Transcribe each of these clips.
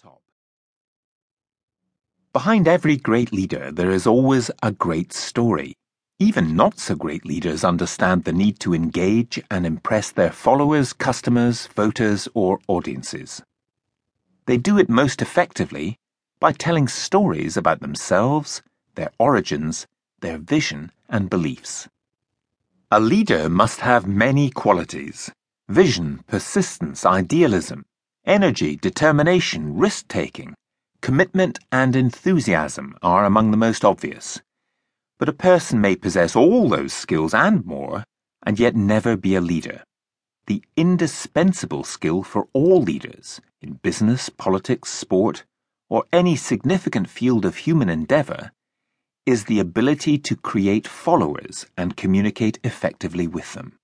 top. Behind every great leader, there is always a great story. Even not so great leaders understand the need to engage and impress their followers, customers, voters, or audiences. They do it most effectively by telling stories about themselves, their origins, their vision, and beliefs. A leader must have many qualities vision, persistence, idealism, energy, determination, risk taking, commitment, and enthusiasm are among the most obvious. But a person may possess all those skills and more, and yet never be a leader. The indispensable skill for all leaders in business, politics, sport, or any significant field of human endeavor is the ability to create followers and communicate effectively with them.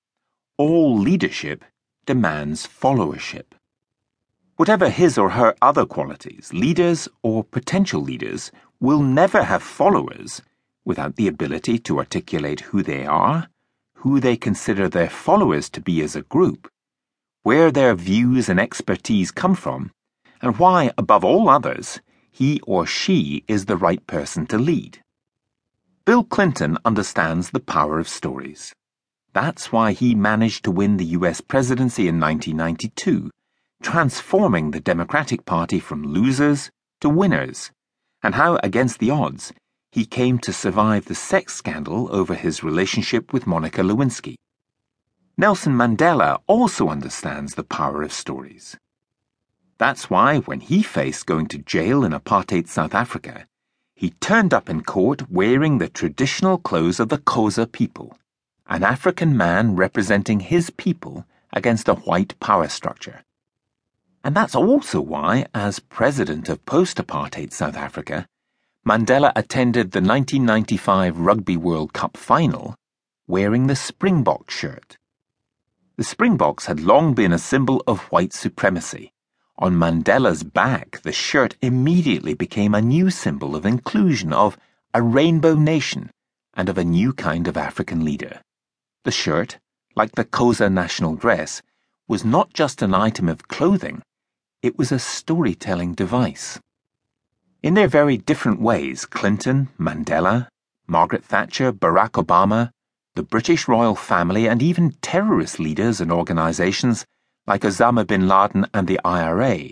All leadership demands followership. Whatever his or her other qualities, leaders or potential leaders will never have followers without the ability to articulate who they are, who they consider their followers to be as a group, where their views and expertise come from, and why, above all others, he or she is the right person to lead. Bill Clinton understands the power of stories. That's why he managed to win the US presidency in 1992, transforming the Democratic Party from losers to winners, and how, against the odds, he came to survive the sex scandal over his relationship with Monica Lewinsky. Nelson Mandela also understands the power of stories. That's why, when he faced going to jail in apartheid South Africa, he turned up in court wearing the traditional clothes of the Xhosa people, an African man representing his people against a white power structure. And that's also why, as president of post apartheid South Africa, Mandela attended the 1995 Rugby World Cup final wearing the Springbok shirt. The Springboks had long been a symbol of white supremacy on Mandela's back, the shirt immediately became a new symbol of inclusion, of a rainbow nation, and of a new kind of African leader. The shirt, like the Xhosa national dress, was not just an item of clothing, it was a storytelling device. In their very different ways, Clinton, Mandela, Margaret Thatcher, Barack Obama, the British royal family, and even terrorist leaders and organizations like Osama bin Laden and the IRA,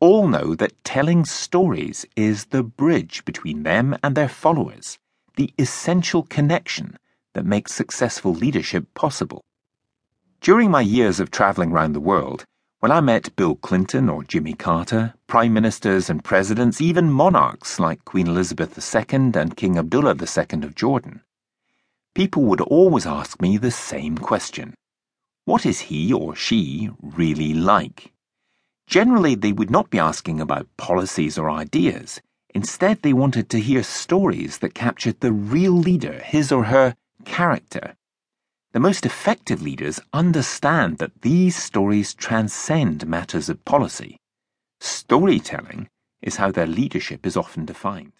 all know that telling stories is the bridge between them and their followers, the essential connection that makes successful leadership possible. During my years of traveling around the world, when I met Bill Clinton or Jimmy Carter, prime ministers and presidents, even monarchs like Queen Elizabeth II and King Abdullah II of Jordan, people would always ask me the same question what is he or she really like? Generally, they would not be asking about policies or ideas. Instead, they wanted to hear stories that captured the real leader, his or her character. The most effective leaders understand that these stories transcend matters of policy. Storytelling is how their leadership is often defined.